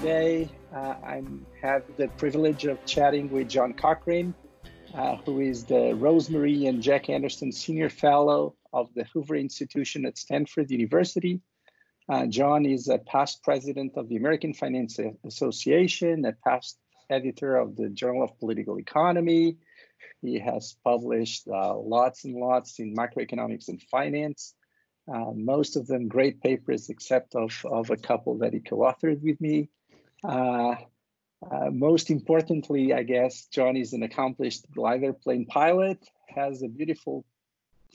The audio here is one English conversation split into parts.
today. Uh, I have the privilege of chatting with John Cochrane, uh, who is the Rosemary and Jack Anderson Senior Fellow of the Hoover Institution at Stanford University. Uh, John is a past president of the American Finance Association, a past editor of the Journal of Political Economy. He has published uh, lots and lots in macroeconomics and finance. Uh, most of them great papers, except of, of a couple that he co-authored with me. Uh, uh, most importantly, I guess, John is an accomplished glider plane pilot, has a beautiful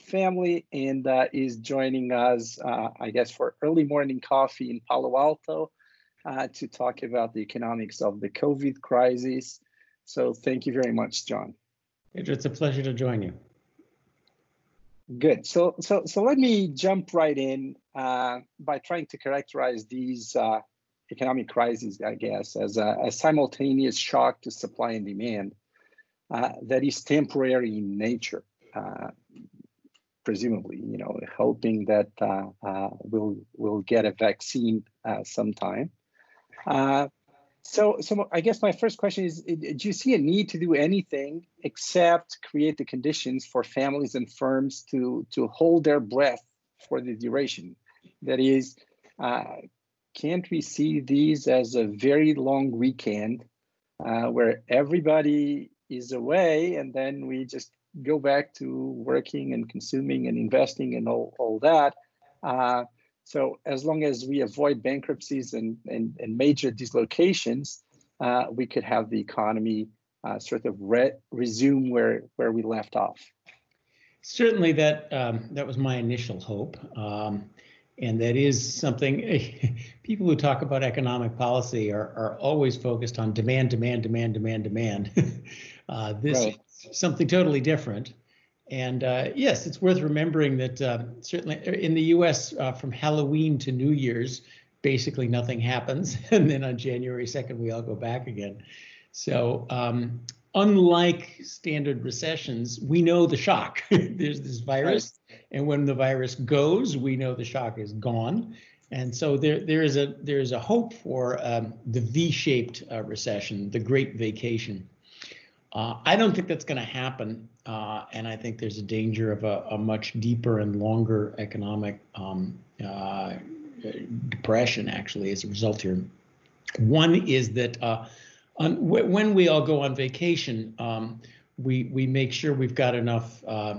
family, and uh, is joining us, uh, I guess, for early morning coffee in Palo Alto uh, to talk about the economics of the COVID crisis. So thank you very much, John. It's a pleasure to join you. Good. So, so, so let me jump right in uh, by trying to characterize these uh, economic crises, I guess, as a, a, simultaneous shock to supply and demand uh, that is temporary in nature. Uh, presumably, you know, hoping that uh, uh, we'll we'll get a vaccine sometime. So, so I guess my first question is: Do you see a need to do anything except create the conditions for families and firms to to hold their breath for the duration? That is, uh, can't we see these as a very long weekend uh, where everybody is away, and then we just go back to working and consuming and investing and all all that? Uh, so as long as we avoid bankruptcies and, and, and major dislocations, uh, we could have the economy uh, sort of re resume where, where we left off. Certainly that, um, that was my initial hope. Um, and that is something people who talk about economic policy are, are always focused on demand, demand, demand, demand, demand. uh, this right. is something totally different. And uh, yes, it's worth remembering that uh, certainly in the US, uh, from Halloween to New Year's, basically nothing happens. And then on January 2nd, we all go back again. So, um, unlike standard recessions, we know the shock. There's this virus, right. and when the virus goes, we know the shock is gone. And so there, there is a there is a hope for um, the V-shaped uh, recession, the Great Vacation. Uh, I don't think that's going to happen, uh, and I think there's a danger of a, a much deeper and longer economic um, uh, depression, actually, as a result here. One is that uh, on, when we all go on vacation, um, we we make sure we've got enough. Uh,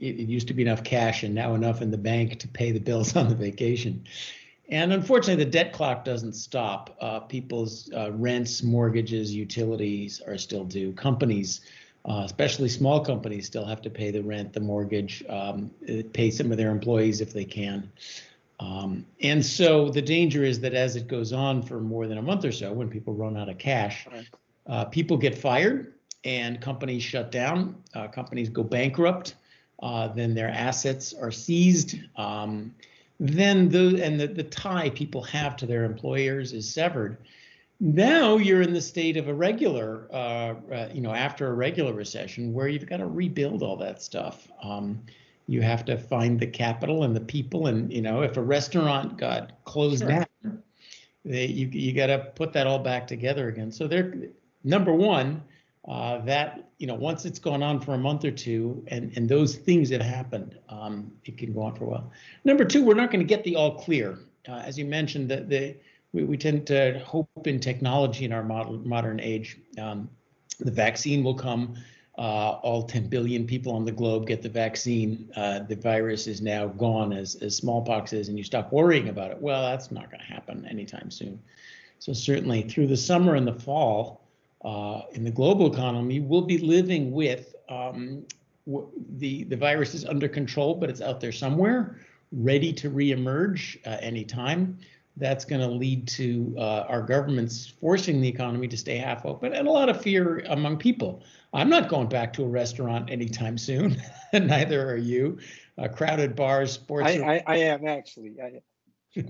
it, it used to be enough cash, and now enough in the bank to pay the bills on the vacation. And unfortunately, the debt clock doesn't stop. Uh, people's uh, rents, mortgages, utilities are still due. Companies, uh, especially small companies, still have to pay the rent, the mortgage, um, pay some of their employees if they can. Um, and so the danger is that as it goes on for more than a month or so, when people run out of cash, uh, people get fired and companies shut down, uh, companies go bankrupt, uh, then their assets are seized. Um, then the and the, the tie people have to their employers is severed. Now you're in the state of a regular, uh, uh, you know, after a regular recession where you've got to rebuild all that stuff. Um, you have to find the capital and the people, and you know, if a restaurant got closed sure. down, they, you you got to put that all back together again. So they're number one, uh, that you know once it's gone on for a month or two and and those things have happened um, it can go on for a while number two we're not going to get the all clear uh, as you mentioned that the we, we tend to hope in technology in our model, modern age um, the vaccine will come uh, all 10 billion people on the globe get the vaccine uh, the virus is now gone as, as smallpox is and you stop worrying about it well that's not going to happen anytime soon so certainly through the summer and the fall uh, in the global economy, we'll be living with um, the the virus is under control, but it's out there somewhere, ready to reemerge uh, anytime. That's going to lead to uh, our governments forcing the economy to stay half open and a lot of fear among people. I'm not going back to a restaurant anytime soon, and neither are you. Uh, crowded bars, sports. I, I, I am actually. I,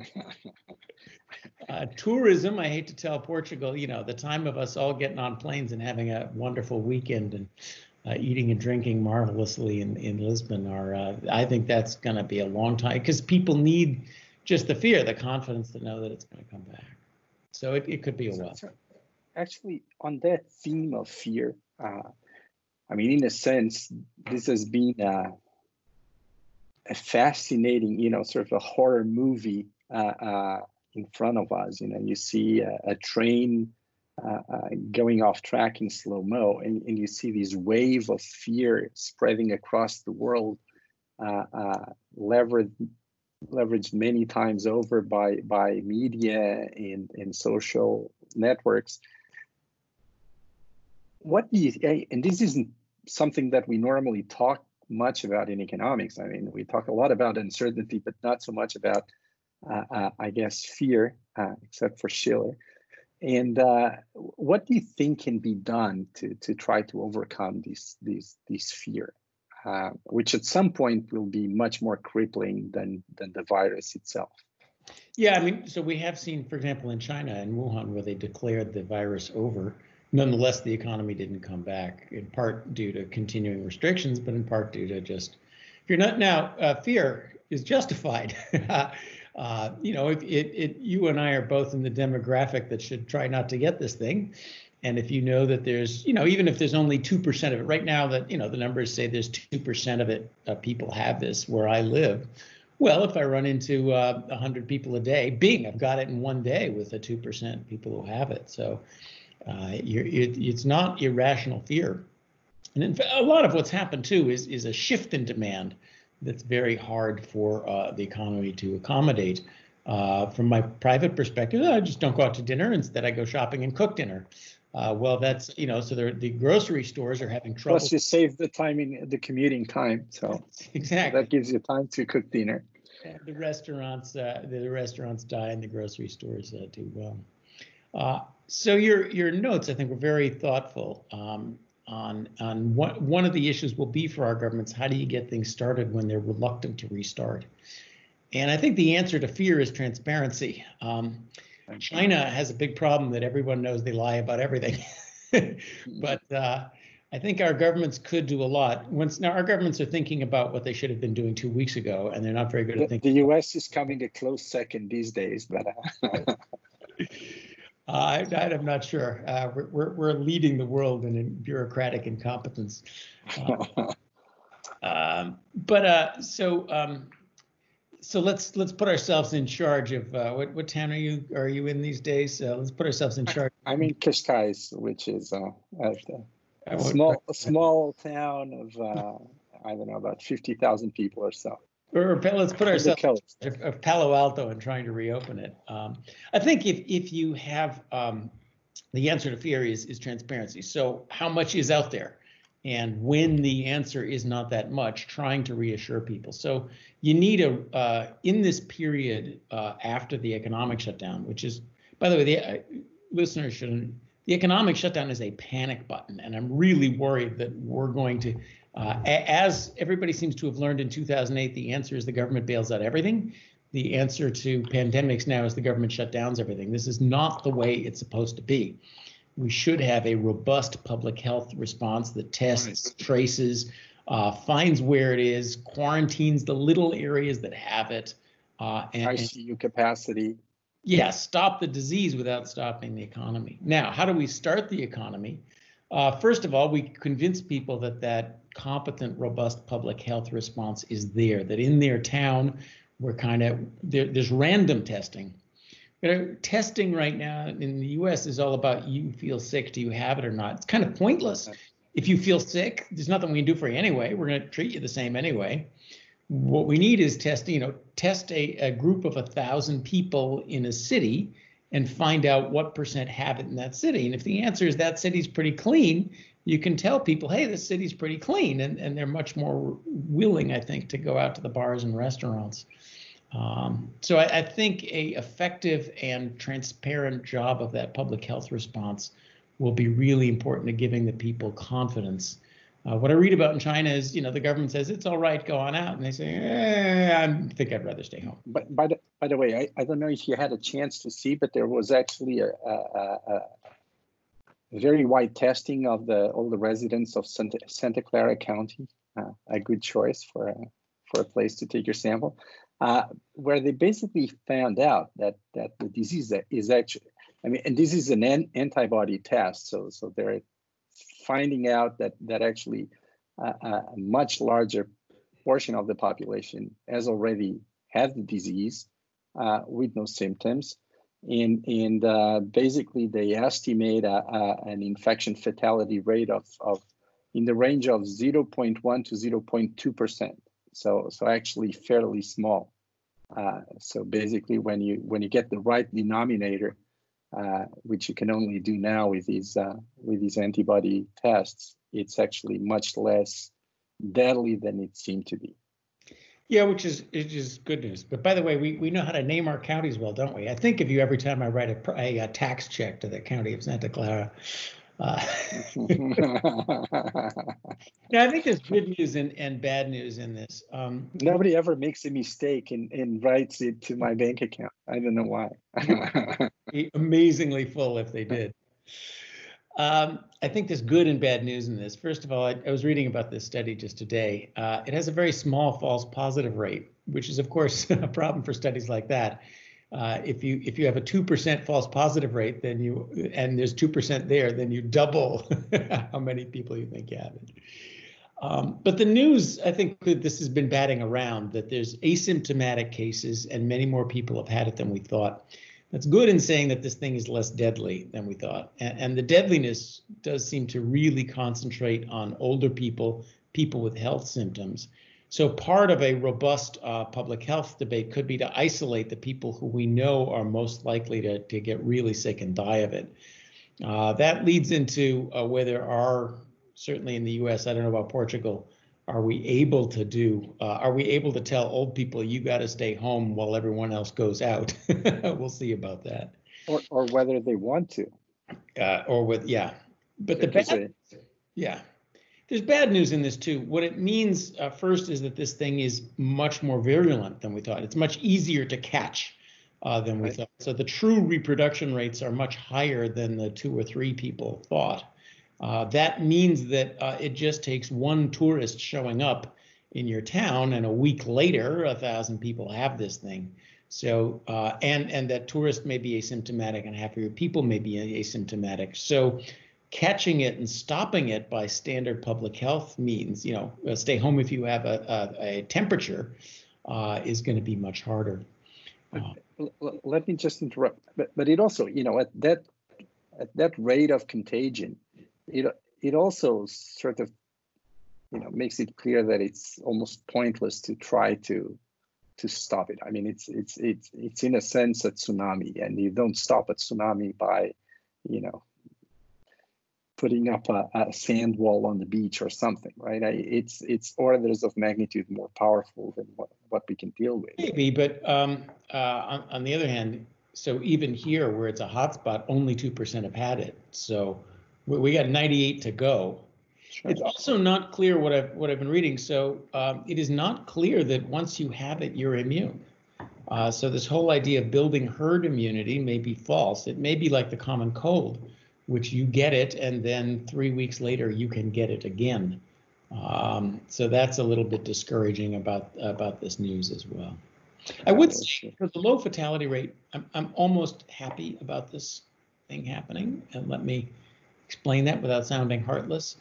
uh, tourism, I hate to tell Portugal, you know, the time of us all getting on planes and having a wonderful weekend and uh, eating and drinking marvelously in, in Lisbon are, uh, I think that's going to be a long time because people need just the fear, the confidence to know that it's going to come back. So it, it could be a while. Actually, on that theme of fear, uh, I mean, in a sense, this has been a, a fascinating, you know, sort of a horror movie uh, uh, in front of us. You know, you see a, a train uh, uh, going off track in slow mo, and, and you see this wave of fear spreading across the world, uh, uh, leveraged leveraged many times over by by media and and social networks. What do you and this isn't something that we normally talk much about in economics. I mean, we talk a lot about uncertainty, but not so much about, uh, uh, I guess, fear, uh, except for Shiller. And uh, what do you think can be done to to try to overcome these these these fear, uh, which at some point will be much more crippling than than the virus itself? Yeah, I mean, so we have seen, for example, in China in Wuhan, where they declared the virus over. Nonetheless, the economy didn't come back, in part due to continuing restrictions, but in part due to just if you're not now uh, fear is justified. Uh, you know, if it, it, you and I are both in the demographic that should try not to get this thing. And if you know that there's, you know, even if there's only 2% of it right now, that, you know, the numbers say there's 2% of it, uh, people have this where I live. Well, if I run into uh, 100 people a day, bing, I've got it in one day with the 2% people who have it. So uh, it, it's not irrational fear. And in fact, a lot of what's happened too is, is a shift in demand that's very hard for uh, the economy to accommodate. Uh, from my private perspective, I just don't go out to dinner. Instead, I go shopping and cook dinner. Uh, well, that's you know, so the grocery stores are having trouble. Plus, you save the timing, the commuting time. So exactly that gives you time to cook dinner. And the restaurants, uh, the restaurants die, and the grocery stores uh, do well. Uh, so your your notes, I think, were very thoughtful. Um, on on what one of the issues will be for our governments how do you get things started when they're reluctant to restart? And i think the answer to fear is transparency. Um, china has a big problem that everyone knows they lie about everything. But uh, i think our governments could do a lot. Once now our governments are thinking about what they should have been doing two weeks ago and they're not very good at thinking the us is coming a close second these days but uh, Uh, I, am not sure. Uh, we're, we're leading the world in, in bureaucratic incompetence. Uh, um, but uh, so um, so let's let's put ourselves in charge of uh, what what town are you are you in these days? Uh, let's put ourselves in charge. I'm in Cascais, which is a, a small a small town of I don't know about fifty thousand people or so. Or let's put ourselves of Palo Alto and trying to reopen it. Um, I think if if you have um, the answer to fear is is transparency. So how much is out there, and when the answer is not that much, trying to reassure people. So you need a uh, in this period uh, after the economic shutdown, which is by the way, the uh, listeners shouldn't. The economic shutdown is a panic button, and I'm really worried that we're going to uh, as everybody seems to have learned in 2008, the answer is the government bails out everything. The answer to pandemics now is the government shutdowns everything. This is not the way it's supposed to be. We should have a robust public health response that tests, traces, uh, finds where it is, quarantines the little areas that have it. Uh, and, ICU capacity. Yeah, stop the disease without stopping the economy. Now, how do we start the economy? Uh, first of all, we convince people that that competent, robust public health response is there, that in their town, we're kind of, there, there's random testing. You know, testing right now in the US is all about you feel sick, do you have it or not? It's kind of pointless. If you feel sick, there's nothing we can do for you anyway. We're going to treat you the same anyway. What we need is test, you know, test a, a group of a thousand people in a city and find out what percent have it in that city. And if the answer is that city's pretty clean, you can tell people, hey, this city's pretty clean, and, and they're much more willing, I think, to go out to the bars and restaurants. Um, so I, I, think a effective and transparent job of that public health response will be really important to giving the people confidence. Uh, what I read about in China is, you know, the government says it's all right, go on out, and they say, eh, I think I'd rather stay home. But by the by the way, I, I don't know if you had a chance to see, but there was actually a, a, a, very wide testing of the all the residents of Santa, Santa Clara County, uh, a good choice for a, for a place to take your sample, uh, where they basically found out that that the disease is actually I mean, and this is an an antibody test, so so they're finding out that that actually uh, a much larger portion of the population has already had the disease uh, with no symptoms. And, and uh, basically, they estimate a, a, an infection fatality rate of, of in the range of 0.1 to 0.2 percent. So, so actually fairly small. Uh, so basically, when you when you get the right denominator, uh, which you can only do now with these uh, with these antibody tests, it's actually much less deadly than it seemed to be. Yeah, which is which is good news. But by the way, we, we know how to name our counties well, don't we? I think of you every time I write a, a, a tax check to the county of Santa Clara. Uh, now, I think there's good news and, and bad news in this. Um, Nobody ever makes a mistake and, and writes it to my bank account. I don't know why. amazingly full if they did. Um, I think there's good and bad news in this. First of all, I, I was reading about this study just today. Uh, it has a very small false positive rate, which is, of course, a problem for studies like that. Uh, if you if you have a two percent false positive rate, then you and there's two percent there, then you double how many people you think you have it. Um, but the news, I think that this has been batting around that there's asymptomatic cases and many more people have had it than we thought. That's good in saying that this thing is less deadly than we thought. And, and the deadliness does seem to really concentrate on older people, people with health symptoms. So part of a robust uh, public health debate could be to isolate the people who we know are most likely to, to get really sick and die of it. Uh, that leads into uh, where there are, certainly in the US, I don't know about Portugal, are we able to do uh, are we able to tell old people you got to stay home while everyone else goes out. We'll see about that. Or, or whether they want to. Uh, or with yeah. But the bad, yeah. There's bad news in this too. What it means uh, first is that this thing is much more virulent than we thought. It's much easier to catch uh, than we right. thought. So the true reproduction rates are much higher than the two or three people thought uh, that means that uh, it just takes one tourist showing up in your town, and a week later, a thousand people have this thing. So, uh, and and that tourist may be asymptomatic, and half of your people may be asymptomatic. So, catching it and stopping it by standard public health means, you know, uh, stay home if you have a, a, a temperature, uh, is going to be much harder. Let me just interrupt, but but it also, you know, at that at that rate of contagion, it it also sort of you know makes it clear that it's almost pointless to try to to stop it. I mean, it's it's it's it's in a sense a tsunami, and you don't stop a tsunami by, you know, putting up a, a sand wall on the beach or something, right? It's it's orders of magnitude more powerful than what, what we can deal with. Maybe, but um, uh, on, on the other hand, so even here where it's a hotspot, only two percent have had it. So we got 98 to go. Sure. It's also not clear what I've what I've been reading. So um, it is not clear that once you have it, you're immune. Uh, so this whole idea of building herd immunity may be false. It may be like the common cold, which you get it and then three weeks later you can get it again. Um, so that's a little bit discouraging about about this news as well. I would say for the low fatality rate, I'm I'm almost happy about this thing happening. And let me explain that without sounding heartless.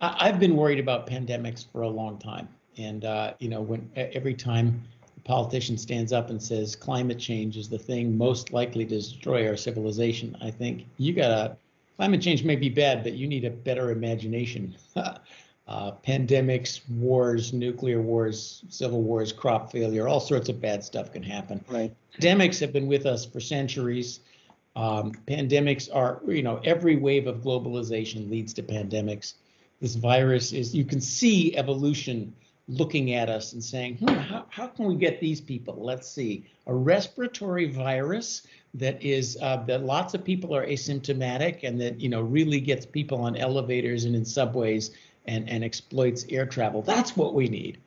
I, have been worried about pandemics for a long time, and uh, you know, when every time a politician stands up and says climate change is the thing most likely to destroy our civilization, I think you gotta. Climate change may be bad, but you need a better imagination. Uh, pandemics, wars, nuclear wars, civil wars, crop failure, all sorts of bad stuff can happen. Right. Pandemics have been with us for centuries. Um, pandemics are, you know, every wave of globalization leads to pandemics. This virus is, you can see evolution looking at us and saying, hmm, how, how can we get these people? Let's see, a respiratory virus that is uh, that lots of people are asymptomatic and that you know really gets people on elevators and in subways and and exploits air travel. That's what we need.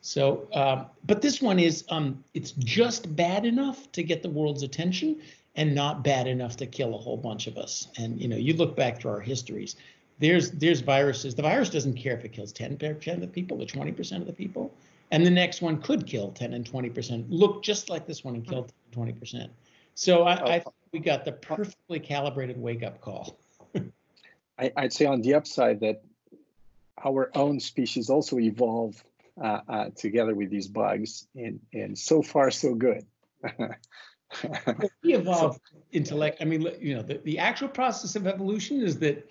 So, uh, but this one is um, it's just bad enough to get the world's attention, and not bad enough to kill a whole bunch of us. And you know, you look back to our histories. There's there's viruses. The virus doesn't care if it kills 10% of the people or 20% of the people, and the next one could kill 10 and 20%. Look just like this one and kill 20%. So I, I think we got the perfectly calibrated wake up call. I, would say on the upside that our own species also evolve uh, uh, together with these bugs, and and so far so good. we evolve so, intellect. I mean, you know, the, the actual process of evolution is that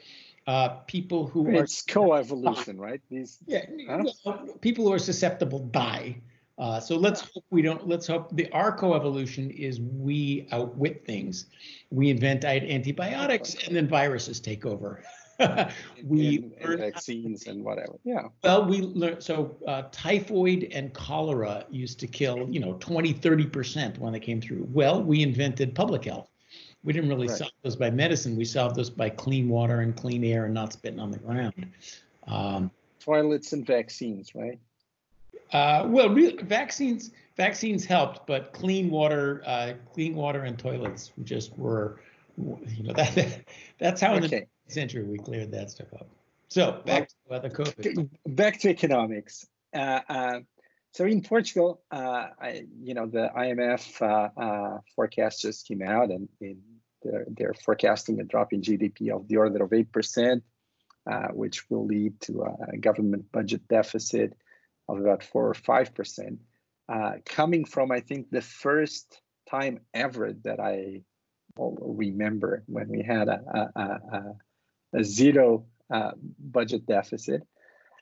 uh, people who it's are co-evolution, right? These yeah, huh? people who are susceptible die. Uh, so let's hope we don't. Let's hope the our coevolution is we outwit things. We invent antibiotics, and then viruses take over. we and, vaccines and whatever. Yeah. Well, we learned so uh, typhoid and cholera used to kill, you know, 20, 30 percent when they came through. Well, we invented public health. We didn't really right. solve those by medicine. We solved those by clean water and clean air and not spitting on the ground. Um, Toilets and vaccines, right? Uh, well, re- vaccines vaccines helped, but clean water, uh, clean water and toilets just were, you know, that, that's how okay. Century we cleared that stuff up. So back well, to the COVID. Back to economics. Uh, uh, so in Portugal, uh, I, you know, the IMF uh, uh, forecast just came out, and in they're, they're, forecasting a drop in GDP of the order of eight percent, uh, which will lead to a government budget deficit of about four or five percent, coming from I think the first time ever that I remember when we had a, a, a zero uh, budget deficit.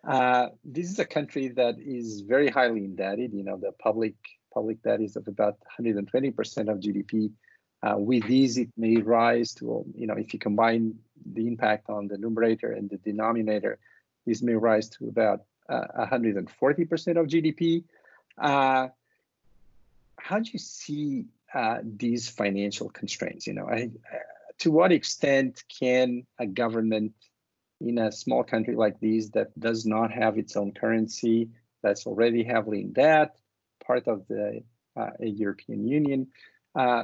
Uh, this is a country that is very highly indebted. You know, the public public debt is of about 120% of GDP. Uh, with these, it may rise to, you know, if you combine the impact on the numerator and the denominator, this may rise to about 140% uh, of GDP. Uh, how do you see uh, these financial constraints? You know, I, to what extent can a government in a small country like this that does not have its own currency, that's already heavily in debt, part of the uh, European Union, uh,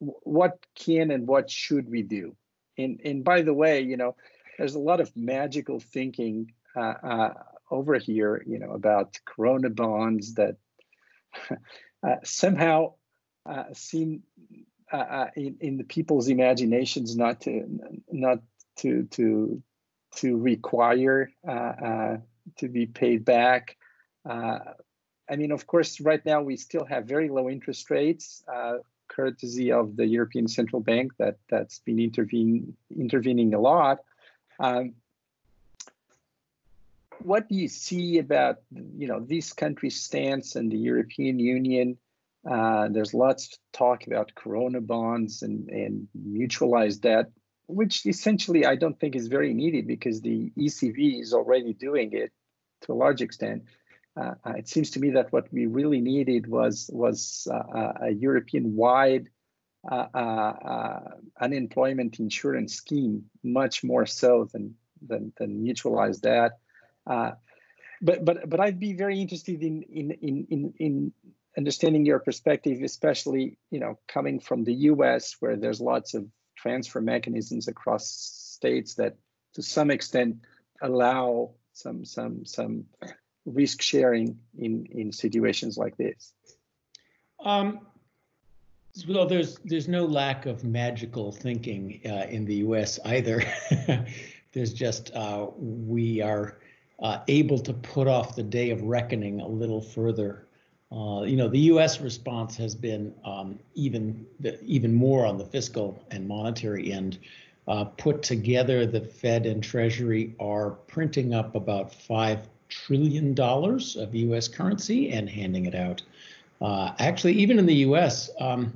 what can and what should we do? And, and by the way, you know, there's a lot of magical thinking uh, uh over here, you know, about Corona bonds that uh, somehow uh, seem uh, in, in the people's imaginations not to not to to to require uh, uh to be paid back. Uh, I mean, of course, right now we still have very low interest rates, uh, courtesy of the European Central Bank that that's been intervene, intervening a lot. Um, what do you see about you know these countries' stance and the European Union? Uh, there's lots of talk about corona bonds and, and mutualized debt, which essentially I don't think is very needed because the ECB is already doing it to a large extent. Uh, it seems to me that what we really needed was was uh, a European-wide uh, uh, unemployment insurance scheme, much more so than than, than mutualized debt. but but but I'd be very interested in in in in, in understanding your perspective, especially you know coming from the U.S., where there's lots of transfer mechanisms across states that, to some extent, allow some some some risk sharing in in situations like this. Um, well, there's there's no lack of magical thinking uh, in the U.S. either. there's just uh, we are uh, able to put off the day of reckoning a little further uh, you know, the U.S. response has been um, even even more on the fiscal and monetary end. Uh, put together, the Fed and Treasury are printing up about five trillion dollars of U.S. currency and handing it out. Uh, actually, even in the U.S., um,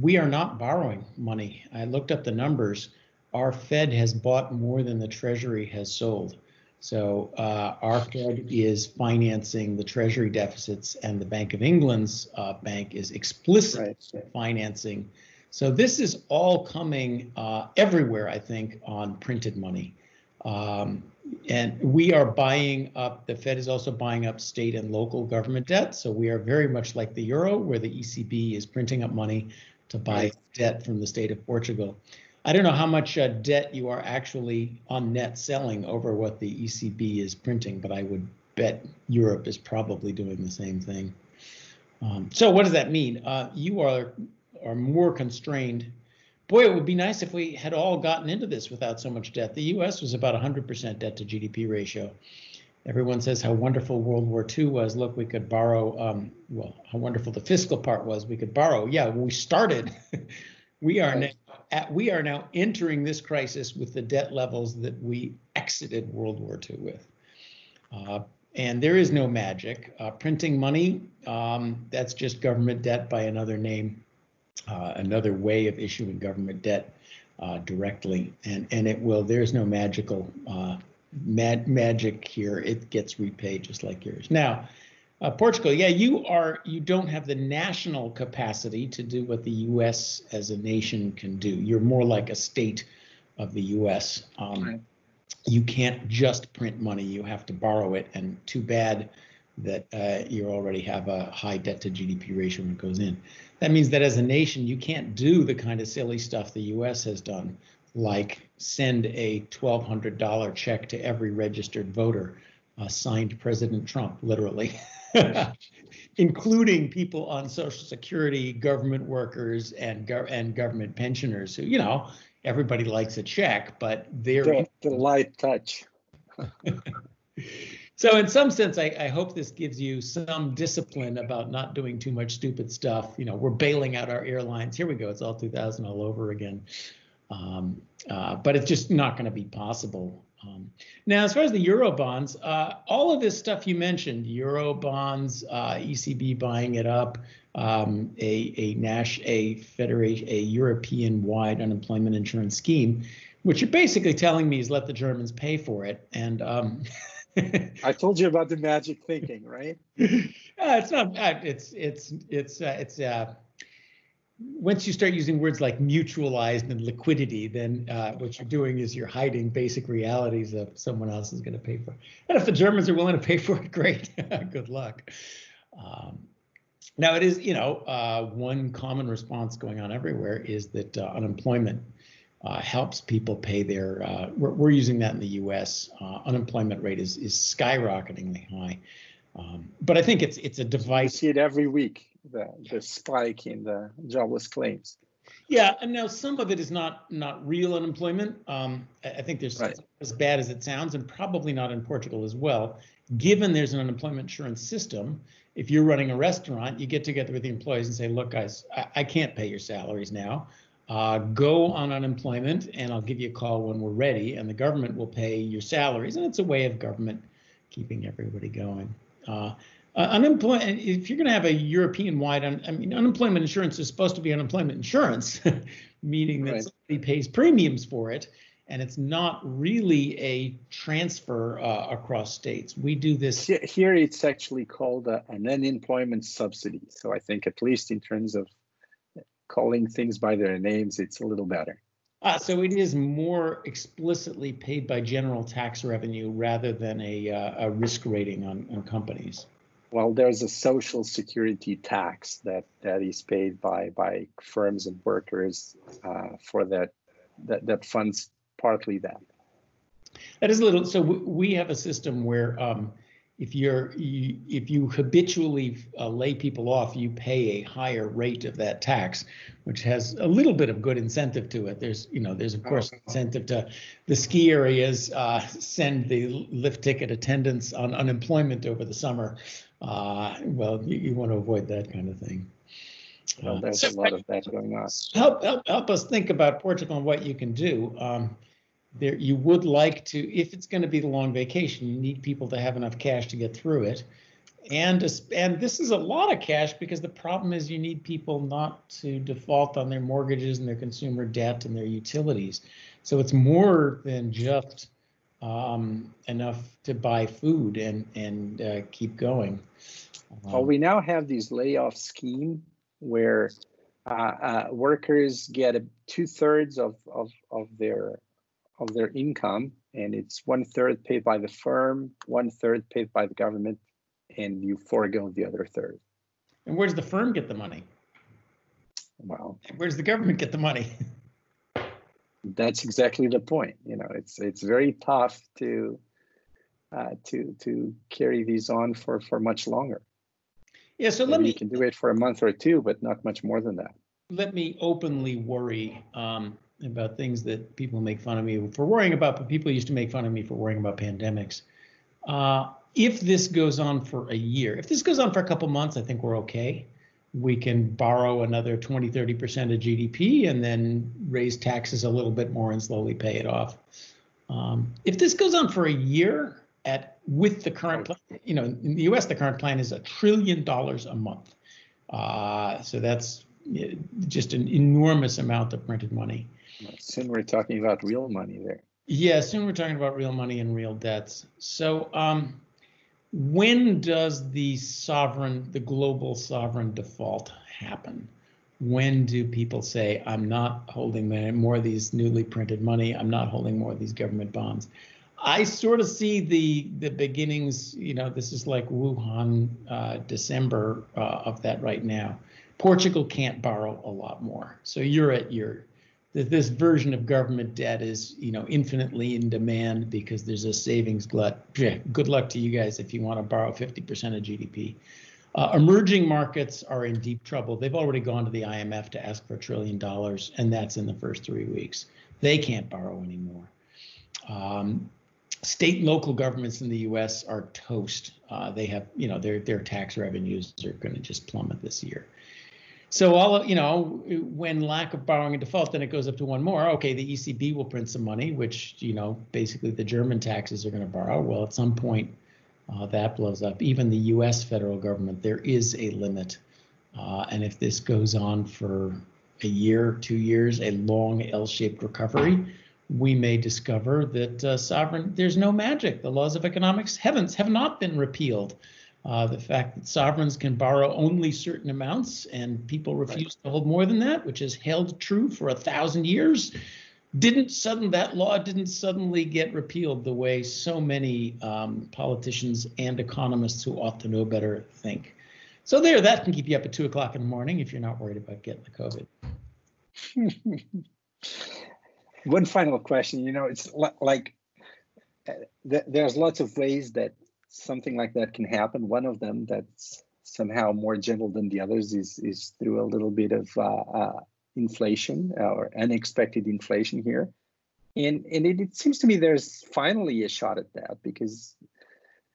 we are not borrowing money. I looked up the numbers. Our Fed has bought more than the Treasury has sold. So uh, our Fed is financing the Treasury deficits, and the Bank of England's uh, bank is explicitly right. financing. So this is all coming uh, everywhere, I think, on printed money. Um, and we are buying up, the Fed is also buying up state and local government debt. So we are very much like the euro, where the ECB is printing up money to buy right. debt from the state of Portugal. I don't know how much uh, debt you are actually on net selling over what the ECB is printing, but I would bet Europe is probably doing the same thing. Um, so what does that mean? Uh, you are are more constrained. Boy, it would be nice if we had all gotten into this without so much debt. The U.S. was about 100% debt to GDP ratio. Everyone says how wonderful World War II was. Look, we could borrow. Um, well, how wonderful the fiscal part was. We could borrow. Yeah, we started. we are now at, we are now entering this crisis with the debt levels that we exited World War II with. Uh, and there is no magic. Uh, printing money, um, that's just government debt by another name, uh, another way of issuing government debt uh, directly. And, and it will, there's no magical uh, mag- magic here. It gets repaid just like yours. Now, uh, Portugal, yeah, you are you don't have the national capacity to do what the U.S. as a nation can do. You're more like a state of the U.S. Um, right you can't just print money, you have to borrow it. And too bad that uh, you already have a high debt to GDP ratio when it goes in. That means that as a nation, you can't do the kind of silly stuff the US has done, like send a $1,200 check to every registered voter, uh, signed President Trump, literally. including people on Social Security, government workers, and go- and government pensioners who, you know, everybody likes a check, but they're the, the light touch. so in some sense, I, I, hope this gives you some discipline about not doing too much stupid stuff. You know, we're bailing out our airlines. Here we go. It's all 2000 all over again. Um, uh, but it's just not going to be possible. Um, now, as far as the euro bonds, uh, all of this stuff you mentioned, euro bonds, uh, ECB buying it up, um, a a Nash a federation a European wide unemployment insurance scheme, what you're basically telling me is let the Germans pay for it. And um, I told you about the magic thinking, right? uh, it's not. Uh, it's it's it's uh, it's. Once you start using words like mutualized and liquidity, then uh, what you're doing is you're hiding basic realities of someone else is going to pay for. And if the Germans are willing to pay for it, great. Good luck. Um, now, it is, you know, uh, one common response going on everywhere is that uh, unemployment uh, helps people pay their. Uh, we're, we're, using that in the U.S. Uh, unemployment rate is is skyrocketingly high, um, but I think it's it's a device. You see it every week. The the spike in the jobless claims. Yeah, and now some of it is not not real unemployment. Um, I think there's right. as bad as it sounds, and probably not in Portugal as well. Given there's an unemployment insurance system, if you're running a restaurant, you get together with the employees and say, look, guys, I, I can't pay your salaries now. Uh, go on unemployment and I'll give you a call when we're ready and the government will pay your salaries. And it's a way of government keeping everybody going. Uh, uh, unemployment, if you're going to have a European wide, un, I mean, unemployment insurance is supposed to be unemployment insurance, meaning that right. somebody pays premiums for it and it's not really a transfer uh, across states. We do this here. It's actually called a, an unemployment subsidy. So I think at least in terms of calling things by their names, it's a little better. Uh, so it is more explicitly paid by general tax revenue rather than a, uh, a risk rating on, on companies. Well, there's a social security tax that, that is paid by by firms and workers uh, for that, that that funds partly that. That is a little. So we have a system where um, if you're you, if you habitually uh, lay people off, you pay a higher rate of that tax, which has a little bit of good incentive to it. There's you know there's of course incentive to the ski areas uh, send the lift ticket attendants on unemployment over the summer. Uh, well, you, you want to avoid that kind of thing. Well, there's so a lot of that going on. Help, help help us think about Portugal and what you can do. Um, there you would like to if it's going to be the long vacation you need people to have enough cash to get through it. And and this is a lot of cash because the problem is you need people not to default on their mortgages and their consumer debt and their utilities. So it's more than just um, enough to buy food and and uh, keep going. Um, well we now have this layoff scheme where uh, uh, workers get two-thirds of, of, of their of their income, and it's one third paid by the firm, one third paid by the government, and you forego the other third. And where does the firm get the money? Well, where does the government get the money? that's exactly the point. You know, it's it's very tough to uh, to to carry these on for for much longer. Yeah, so Maybe let me. You can do it for a month or two, but not much more than that. let me openly worry um, about things that people make fun of me for worrying about, but people used to make fun of me for worrying about pandemics. Uh, if this goes on for a year, if this goes on for a couple months, I think we're okay. We can borrow another 20, 30% of GDP and then raise taxes a little bit more and slowly pay it off. Um, if this goes on for a year at with the current plan, you know, in the US, the current plan is a trillion dollars a month. Uh, so that's just an enormous amount of printed money. Soon we're talking about real money there. Yeah, soon we're talking about real money and real debts. So, um, when does the sovereign, the global sovereign default happen? When do people say, I'm not holding more of these newly printed money, I'm not holding more of these government bonds? I sort of see the the beginnings. You know, this is like Wuhan, uh, December uh, of that right now. Portugal can't borrow a lot more, so you're at your this version of government debt is you know infinitely in demand because there's a savings glut. Good luck to you guys if you want to borrow 50% of GDP. Uh, emerging markets are in deep trouble. They've already gone to the IMF to ask for a trillion dollars, and that's in the first three weeks. They can't borrow anymore. Um, state and local governments in the U.S. are toast. Uh, they have, you know, their their tax revenues are going to just plummet this year. So all you know, when lack of borrowing and default, then it goes up to one more. Okay, the ECB will print some money, which you know, basically the German taxes are going to borrow. Well, at some point, uh, that blows up. Even the U.S. federal government, there is a limit, uh, and if this goes on for a year, two years, a long L-shaped recovery, we may discover that uh, sovereign, there's no magic. The laws of economics, heavens, have not been repealed. Uh, the fact that sovereigns can borrow only certain amounts and people refuse right. to hold more than that, which has held true for a thousand years, didn't sudden that law didn't suddenly get repealed the way so many um, politicians and economists who ought to know better think. So there, that can keep you up at two o'clock in the morning if you're not worried about getting the COVID. One final question. You know, it's like uh, there's lots of ways that something like that can happen. One of them that's somehow more gentle than the others is is through a little bit of uh, uh, inflation or unexpected inflation here, and and it, it seems to me there's finally a shot at that because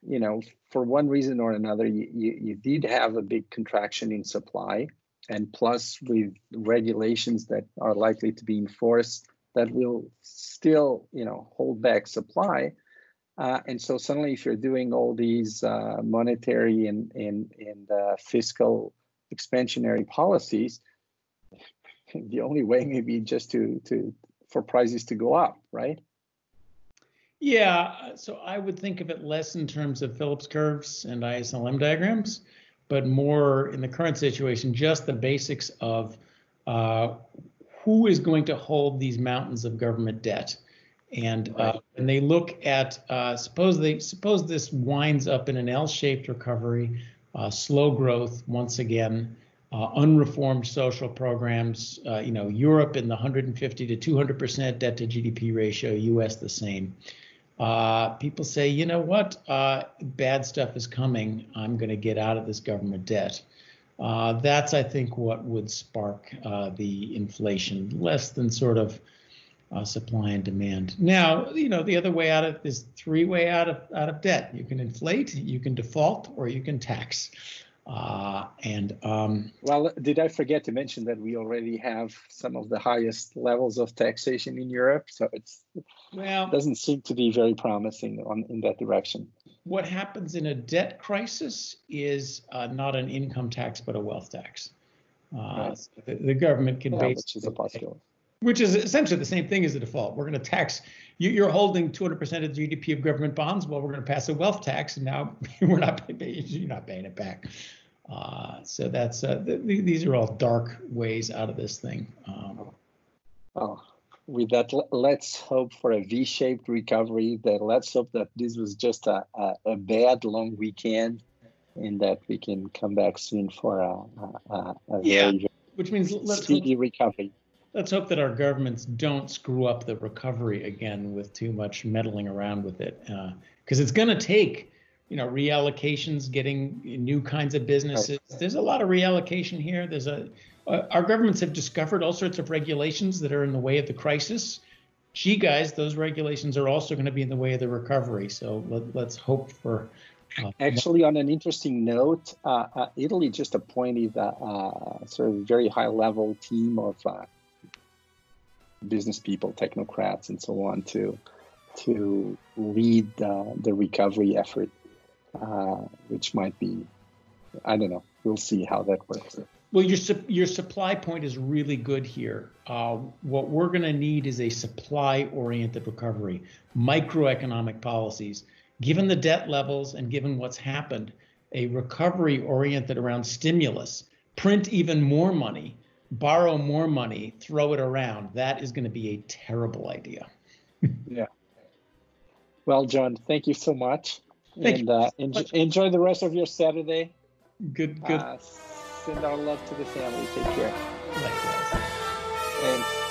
you know for one reason or another you, you, you did have a big contraction in supply and plus with regulations that are likely to be enforced that will still you know hold back supply uh, and so suddenly if you're doing all these uh, monetary and and, and uh, fiscal expansionary policies the only way may be just to to for prices to go up right yeah so i would think of it less in terms of phillips curves and IS-LM diagrams but more in the current situation just the basics of uh, who is going to hold these mountains of government debt? And uh, and they look at uh, suppose they suppose this winds up in an L-shaped recovery, uh, slow growth once again, uh, unreformed social programs. Uh, you know, Europe in the 150 to 200 percent debt to GDP ratio, U.S. the same. Uh, people say, you know what, bad stuff is coming. I'm going to get out of this government debt. Uh, that's, I think, what would spark uh, the inflation, less than sort of uh, supply and demand. Now, you know, the other way out of this three way out of out of debt. You can inflate, you can default, or you can tax. Uh, and um, well, did I forget to mention that we already have some of the highest levels of taxation in Europe? So it's well doesn't seem to be very promising on in that direction what happens in a debt crisis is uh, not an income tax but a wealth tax. Uh, right. the, the, government can yeah, basically, which is, essentially the same thing as a default. We're going to tax you, are holding 200% of the GDP of government bonds. Well, we're going to pass a wealth tax, and now we're not you're not paying it back. Uh, so that's uh, th- these are all dark ways out of this thing. Um, oh with that, let's hope for a V-shaped recovery. That let's hope that this was just a, a, a, bad long weekend, and that we can come back soon for a, a, a yeah, which means let's speedy hope, recovery. Let's hope that our governments don't screw up the recovery again with too much meddling around with it, because uh, it's going to take you know, reallocations, getting new kinds of businesses. There's a lot of reallocation here. There's a uh, our governments have discovered all sorts of regulations that are in the way of the crisis. Gee, guys, those regulations are also going to be in the way of the recovery. So let, us hope for. Uh, Actually, on an interesting note, uh, uh Italy just appointed a, a, sort of very high level team of uh, business people, technocrats, and so on to to lead the recovery effort, uh, which might be, I don't know. We'll see how that works. Well, your your supply point is really good here. Uh, what we're going to need is a supply-oriented recovery, microeconomic policies. Given the debt levels and given what's happened, a recovery oriented around stimulus, print even more money, borrow more money, throw it around. That is going to be a terrible idea. yeah. Well, John, thank you so much. Thank and uh, enjoy, enjoy, the rest of your Saturday. Good, good. Uh, send our love to the family. Take care. Likewise. Thanks.